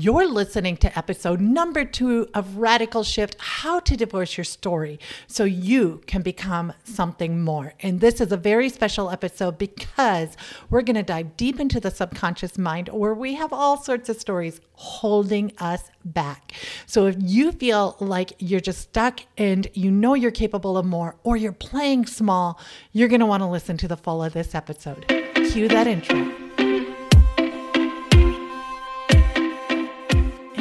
You're listening to episode number two of Radical Shift How to Divorce Your Story so you can become something more. And this is a very special episode because we're going to dive deep into the subconscious mind where we have all sorts of stories holding us back. So if you feel like you're just stuck and you know you're capable of more or you're playing small, you're going to want to listen to the full of this episode. Cue that intro.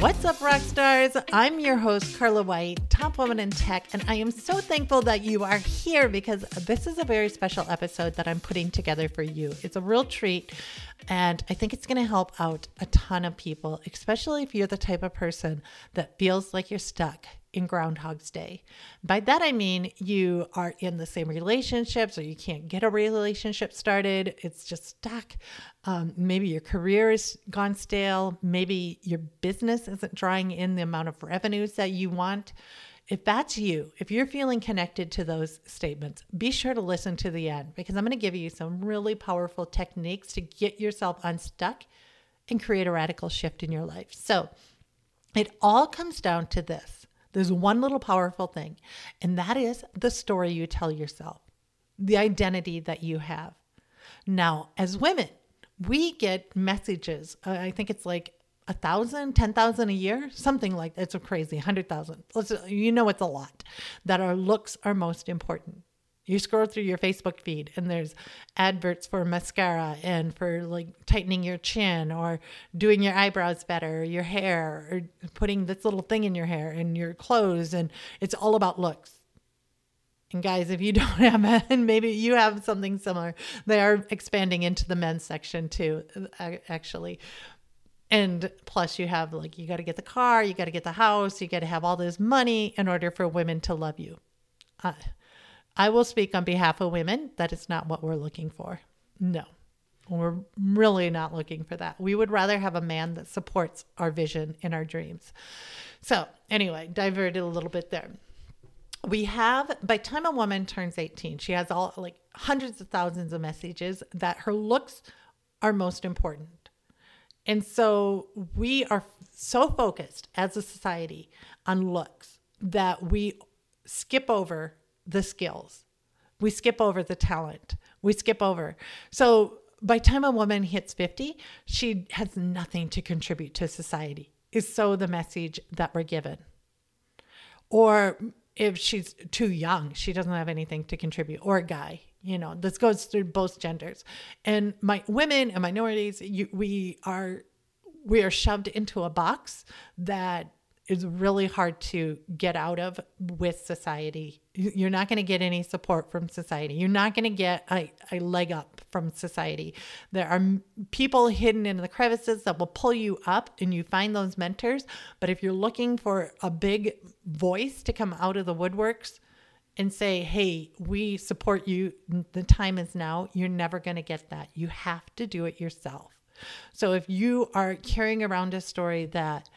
What's up, rock stars? I'm your host, Carla White, top woman in tech, and I am so thankful that you are here because this is a very special episode that I'm putting together for you. It's a real treat, and I think it's going to help out a ton of people, especially if you're the type of person that feels like you're stuck in Groundhog's Day. By that, I mean you are in the same relationships or you can't get a relationship started. It's just stuck. Um, maybe your career is gone stale. Maybe your business isn't drawing in the amount of revenues that you want. If that's you, if you're feeling connected to those statements, be sure to listen to the end because I'm going to give you some really powerful techniques to get yourself unstuck and create a radical shift in your life. So, it all comes down to this there's one little powerful thing, and that is the story you tell yourself, the identity that you have. Now, as women, we get messages. Uh, I think it's like a thousand, ten thousand a year, something like that. It's a crazy, hundred thousand. You know, it's a lot. That our looks are most important. You scroll through your Facebook feed and there's adverts for mascara and for like tightening your chin or doing your eyebrows better, your hair, or putting this little thing in your hair and your clothes. And it's all about looks. And guys, if you don't have and maybe you have something similar, they are expanding into the men's section too, actually. And plus, you have like, you got to get the car, you got to get the house, you got to have all this money in order for women to love you. Uh, I will speak on behalf of women. That is not what we're looking for. No, we're really not looking for that. We would rather have a man that supports our vision and our dreams. So, anyway, diverted a little bit there. We have, by time a woman turns 18, she has all like hundreds of thousands of messages that her looks are most important. And so we are so focused as a society on looks that we skip over the skills. We skip over the talent. We skip over. So by time a woman hits 50, she has nothing to contribute to society. Is so the message that we're given. Or if she's too young, she doesn't have anything to contribute, or a guy. You know, this goes through both genders. And my women and minorities, you, we are we are shoved into a box that is really hard to get out of with society. You're not going to get any support from society. You're not going to get a, a leg up from society. There are people hidden in the crevices that will pull you up and you find those mentors. But if you're looking for a big voice to come out of the woodworks and say, hey, we support you, the time is now, you're never going to get that. You have to do it yourself. So if you are carrying around a story that,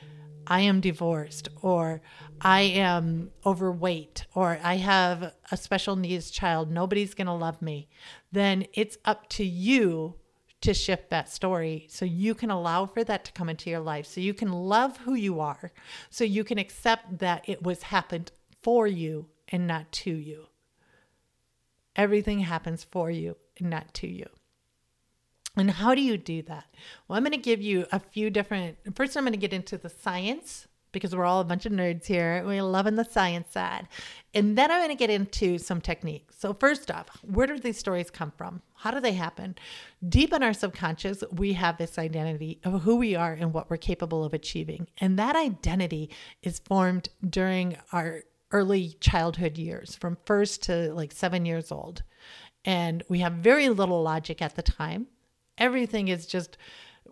I am divorced or I am overweight or I have a special needs child, nobody's going to love me, then it's up to you to shift that story so you can allow for that to come into your life so you can love who you are so you can accept that it was happened for you and not to you. Everything happens for you and not to you and how do you do that? Well, I'm going to give you a few different. First, I'm going to get into the science because we're all a bunch of nerds here. We're loving the science side. And then I'm going to get into some techniques. So, first off, where do these stories come from? How do they happen? Deep in our subconscious, we have this identity of who we are and what we're capable of achieving. And that identity is formed during our early childhood years, from first to like seven years old. And we have very little logic at the time everything is just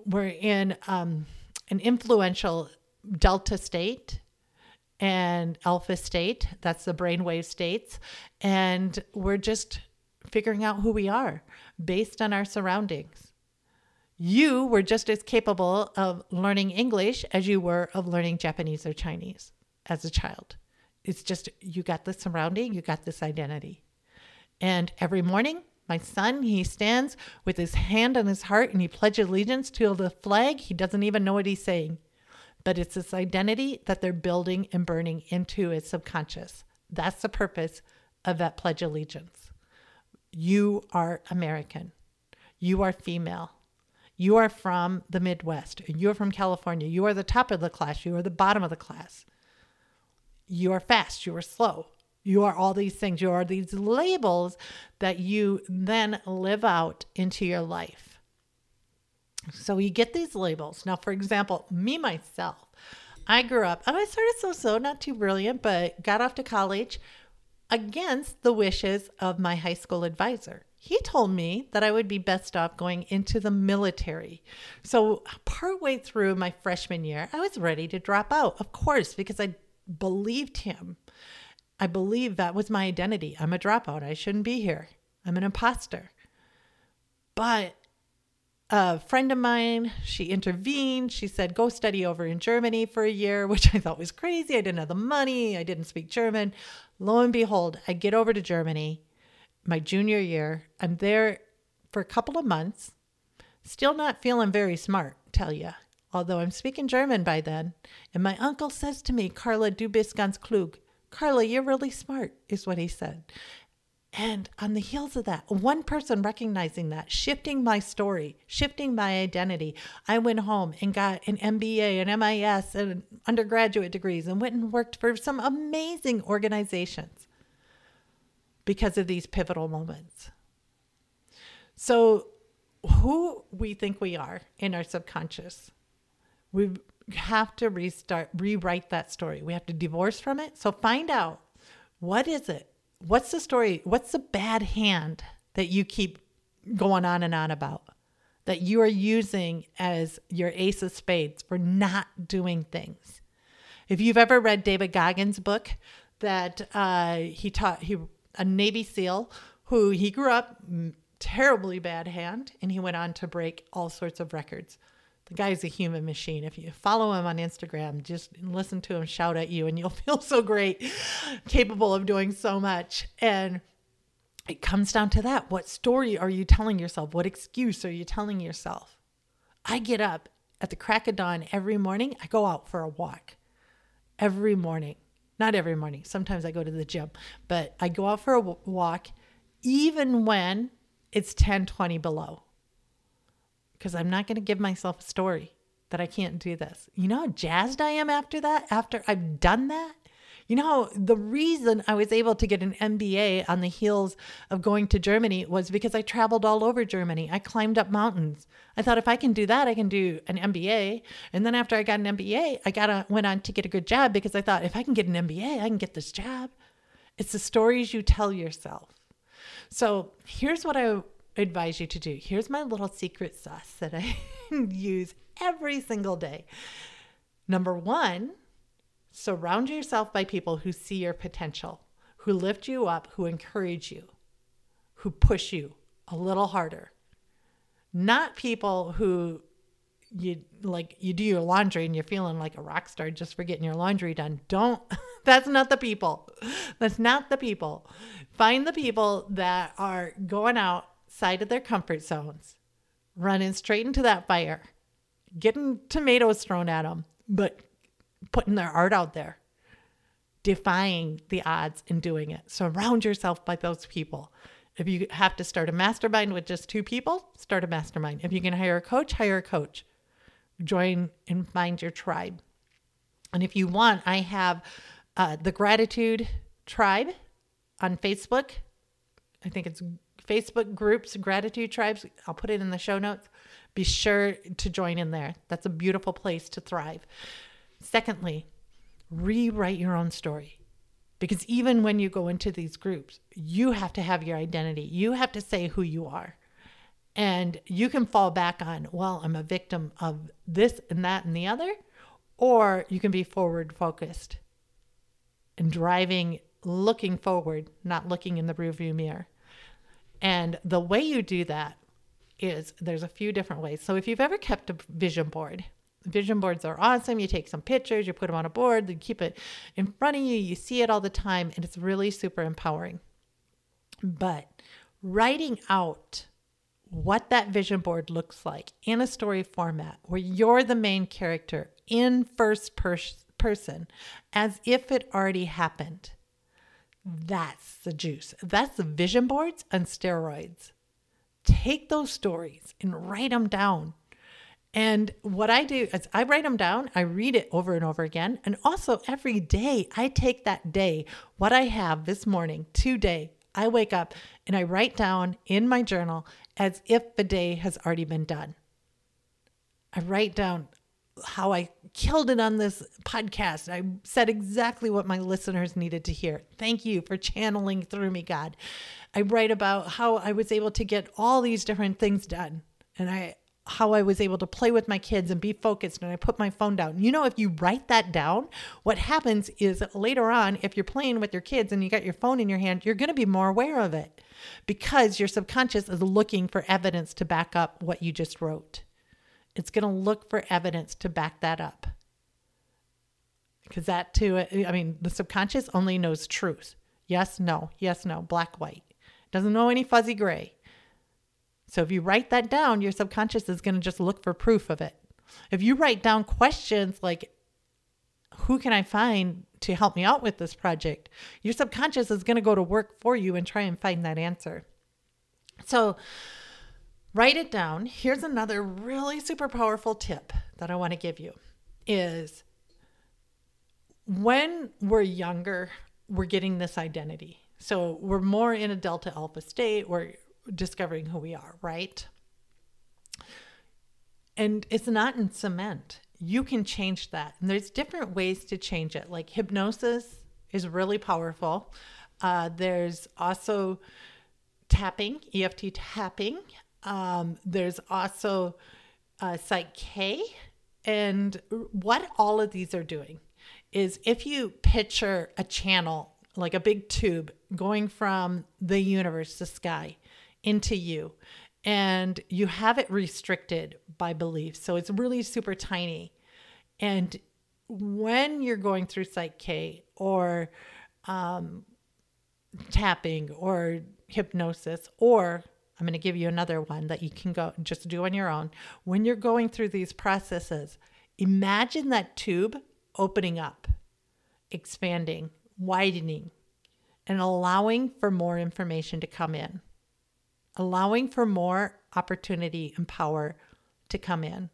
we're in um, an influential delta state and alpha state. That's the brainwave states. And we're just figuring out who we are based on our surroundings. You were just as capable of learning English as you were of learning Japanese or Chinese as a child. It's just you got this surrounding, you got this identity. And every morning, my son, he stands with his hand on his heart and he pledges allegiance to the flag. He doesn't even know what he's saying. But it's this identity that they're building and burning into his subconscious. That's the purpose of that pledge allegiance. You are American. You are female. You are from the Midwest. You are from California. You are the top of the class. You are the bottom of the class. You are fast. You are slow. You are all these things. You are these labels that you then live out into your life. So you get these labels. Now, for example, me myself, I grew up, I started so so, not too brilliant, but got off to college against the wishes of my high school advisor. He told me that I would be best off going into the military. So, partway through my freshman year, I was ready to drop out, of course, because I believed him. I believe that was my identity. I'm a dropout. I shouldn't be here. I'm an imposter. But a friend of mine, she intervened. She said, go study over in Germany for a year, which I thought was crazy. I didn't have the money. I didn't speak German. Lo and behold, I get over to Germany my junior year. I'm there for a couple of months, still not feeling very smart, tell you, although I'm speaking German by then. And my uncle says to me, Carla, du bist ganz klug. Carla, you're really smart, is what he said. And on the heels of that, one person recognizing that, shifting my story, shifting my identity, I went home and got an MBA, an MIS, and undergraduate degrees, and went and worked for some amazing organizations because of these pivotal moments. So, who we think we are in our subconscious, we have to restart, rewrite that story. We have to divorce from it. So, find out what is it what's the story? What's the bad hand that you keep going on and on about that you are using as your ace of spades for not doing things? If you've ever read David Goggins' book, that uh, he taught he a Navy SEAL who he grew up terribly bad hand, and he went on to break all sorts of records the guy's a human machine. If you follow him on Instagram, just listen to him shout at you and you'll feel so great, capable of doing so much. And it comes down to that. What story are you telling yourself? What excuse are you telling yourself? I get up at the crack of dawn every morning. I go out for a walk every morning. Not every morning. Sometimes I go to the gym, but I go out for a walk even when it's 10, 20 below because I'm not going to give myself a story that I can't do this. You know how jazzed I am after that, after I've done that? You know, the reason I was able to get an MBA on the heels of going to Germany was because I traveled all over Germany. I climbed up mountains. I thought if I can do that, I can do an MBA. And then after I got an MBA, I got a, went on to get a good job because I thought if I can get an MBA, I can get this job. It's the stories you tell yourself. So here's what I advise you to do. Here's my little secret sauce that I use every single day. Number one, surround yourself by people who see your potential, who lift you up, who encourage you, who push you a little harder. Not people who you like you do your laundry and you're feeling like a rock star just for getting your laundry done. Don't that's not the people. That's not the people. Find the people that are going out side of their comfort zones, running straight into that fire, getting tomatoes thrown at them, but putting their art out there, defying the odds and doing it. Surround yourself by those people. If you have to start a mastermind with just two people, start a mastermind. If you can hire a coach, hire a coach. Join and find your tribe. And if you want, I have uh, the Gratitude Tribe on Facebook. I think it's Facebook groups, gratitude tribes. I'll put it in the show notes. Be sure to join in there. That's a beautiful place to thrive. Secondly, rewrite your own story. Because even when you go into these groups, you have to have your identity. You have to say who you are. And you can fall back on, well, I'm a victim of this and that and the other, or you can be forward focused and driving looking forward, not looking in the rearview mirror. And the way you do that is there's a few different ways. So if you've ever kept a vision board, vision boards are awesome. You take some pictures, you put them on a board, you keep it in front of you, you see it all the time, and it's really super empowering. But writing out what that vision board looks like in a story format where you're the main character in first pers- person as if it already happened. That's the juice. That's the vision boards on steroids. Take those stories and write them down. And what I do is I write them down, I read it over and over again. And also every day, I take that day, what I have this morning, today, I wake up and I write down in my journal as if the day has already been done. I write down how I killed it on this podcast. I said exactly what my listeners needed to hear. Thank you for channeling through me, God. I write about how I was able to get all these different things done and I how I was able to play with my kids and be focused and I put my phone down. You know, if you write that down, what happens is later on, if you're playing with your kids and you got your phone in your hand, you're going to be more aware of it because your subconscious is looking for evidence to back up what you just wrote. It's going to look for evidence to back that up. Because that too, I mean, the subconscious only knows truth. Yes, no, yes, no, black, white. Doesn't know any fuzzy gray. So if you write that down, your subconscious is going to just look for proof of it. If you write down questions like, who can I find to help me out with this project? Your subconscious is going to go to work for you and try and find that answer. So, write it down. Here's another really super powerful tip that I want to give you is when we're younger, we're getting this identity. So we're more in a delta alpha state, we're discovering who we are, right? And it's not in cement. You can change that. And there's different ways to change it. Like hypnosis is really powerful. Uh, there's also tapping, EFT tapping. Um, there's also uh, Psych K. And what all of these are doing is if you picture a channel, like a big tube going from the universe, the sky, into you, and you have it restricted by beliefs. So it's really super tiny. And when you're going through Psych K or um, tapping or hypnosis or I'm going to give you another one that you can go just do on your own. When you're going through these processes, imagine that tube opening up, expanding, widening, and allowing for more information to come in, allowing for more opportunity and power to come in.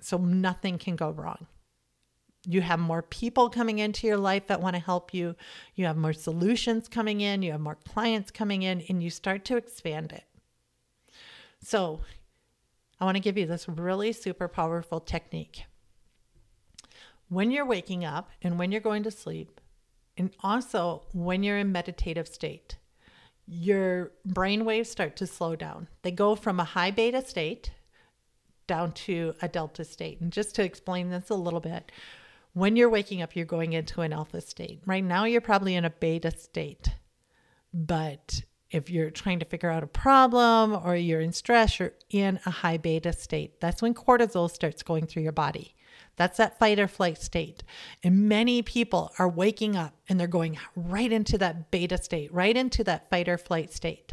So nothing can go wrong you have more people coming into your life that want to help you. You have more solutions coming in. You have more clients coming in, and you start to expand it. So, I want to give you this really super powerful technique. When you're waking up and when you're going to sleep, and also when you're in meditative state, your brain waves start to slow down. They go from a high beta state down to a delta state. And just to explain this a little bit, when you're waking up, you're going into an alpha state. Right now, you're probably in a beta state. But if you're trying to figure out a problem or you're in stress, you're in a high beta state. That's when cortisol starts going through your body. That's that fight or flight state. And many people are waking up and they're going right into that beta state, right into that fight or flight state.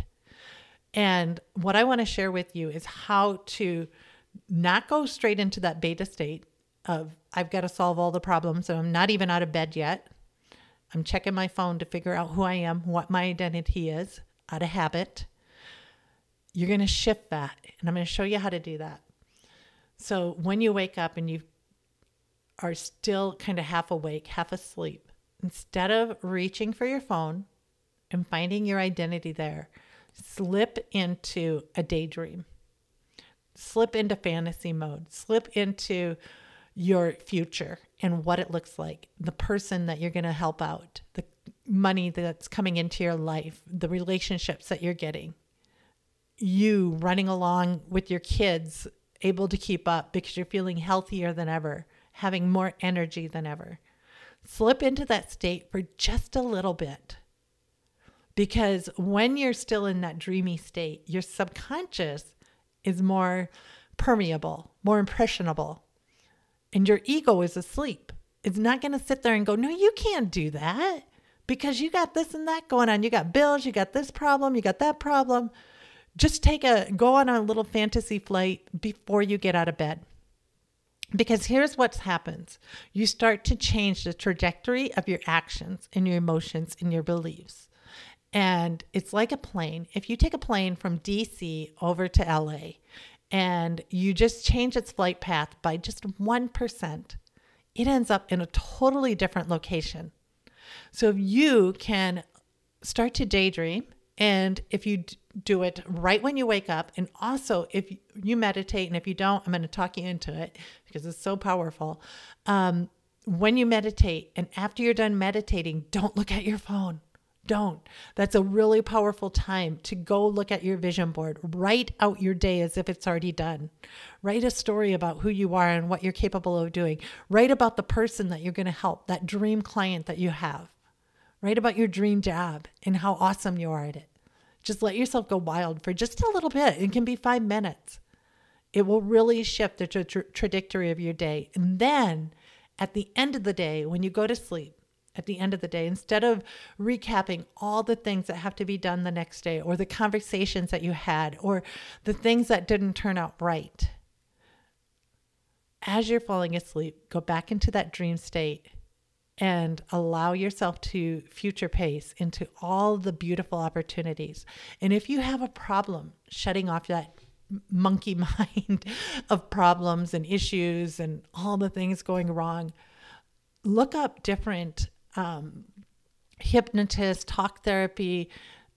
And what I want to share with you is how to not go straight into that beta state of I've got to solve all the problems. and I'm not even out of bed yet. I'm checking my phone to figure out who I am, what my identity is out of habit. You're going to shift that. And I'm going to show you how to do that. So when you wake up and you are still kind of half awake, half asleep, instead of reaching for your phone and finding your identity there, slip into a daydream, slip into fantasy mode, slip into your future and what it looks like, the person that you're going to help out, the money that's coming into your life, the relationships that you're getting, you running along with your kids, able to keep up because you're feeling healthier than ever, having more energy than ever. slip into that state for just a little bit. Because when you're still in that dreamy state, your subconscious is more permeable, more impressionable, and your ego is asleep. It's not going to sit there and go, No, you can't do that because you got this and that going on. You got bills, you got this problem, you got that problem. Just take a go on a little fantasy flight before you get out of bed. Because here's what happens you start to change the trajectory of your actions and your emotions and your beliefs. And it's like a plane. If you take a plane from DC over to LA and you just change its flight path by just 1%, it ends up in a totally different location. So if you can start to daydream, and if you do it right when you wake up, and also if you meditate, and if you don't, I'm going to talk you into it because it's so powerful. Um, when you meditate, and after you're done meditating, don't look at your phone. Don't. That's a really powerful time to go look at your vision board. Write out your day as if it's already done. Write a story about who you are and what you're capable of doing. Write about the person that you're going to help, that dream client that you have. Write about your dream job and how awesome you are at it. Just let yourself go wild for just a little bit. It can be five minutes. It will really shift the tra- tra- trajectory of your day. And then at the end of the day, when you go to sleep, at the end of the day, instead of recapping all the things that have to be done the next day, or the conversations that you had, or the things that didn't turn out right, as you're falling asleep, go back into that dream state and allow yourself to future pace into all the beautiful opportunities. And if you have a problem shutting off that monkey mind of problems and issues and all the things going wrong, look up different um, hypnotists, talk therapy,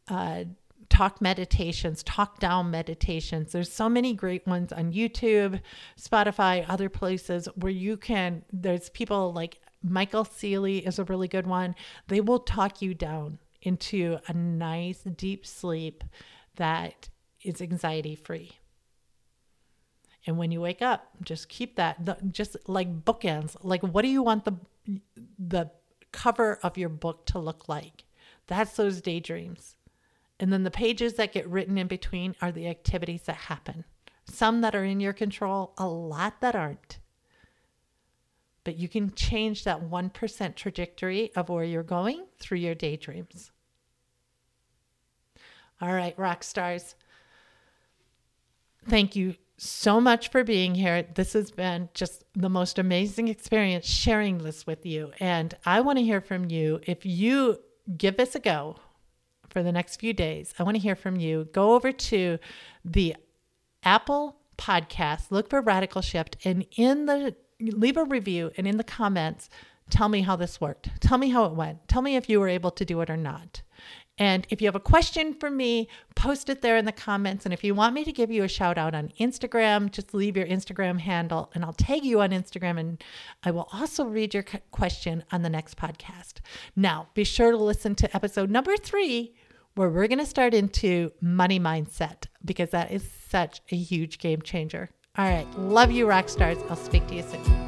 uh, talk meditations, talk down meditations. There's so many great ones on YouTube, Spotify, other places where you can, there's people like Michael Sealey is a really good one. They will talk you down into a nice deep sleep that is anxiety free. And when you wake up, just keep that just like bookends. Like what do you want the the cover of your book to look like? That's those daydreams. And then the pages that get written in between are the activities that happen. Some that are in your control, a lot that aren't but you can change that 1% trajectory of where you're going through your daydreams. All right, rock stars. Thank you so much for being here. This has been just the most amazing experience sharing this with you. And I want to hear from you. If you give this a go for the next few days, I want to hear from you. Go over to the Apple podcast, look for Radical Shift, and in the leave a review and in the comments, tell me how this worked. Tell me how it went. Tell me if you were able to do it or not. And if you have a question for me, post it there in the comments. And if you want me to give you a shout out on Instagram, just leave your Instagram handle and I'll tag you on Instagram. And I will also read your question on the next podcast. Now, be sure to listen to episode number three, where we're going to start into money mindset because that is such a huge game changer. All right. Love you, rock stars. I'll speak to you soon.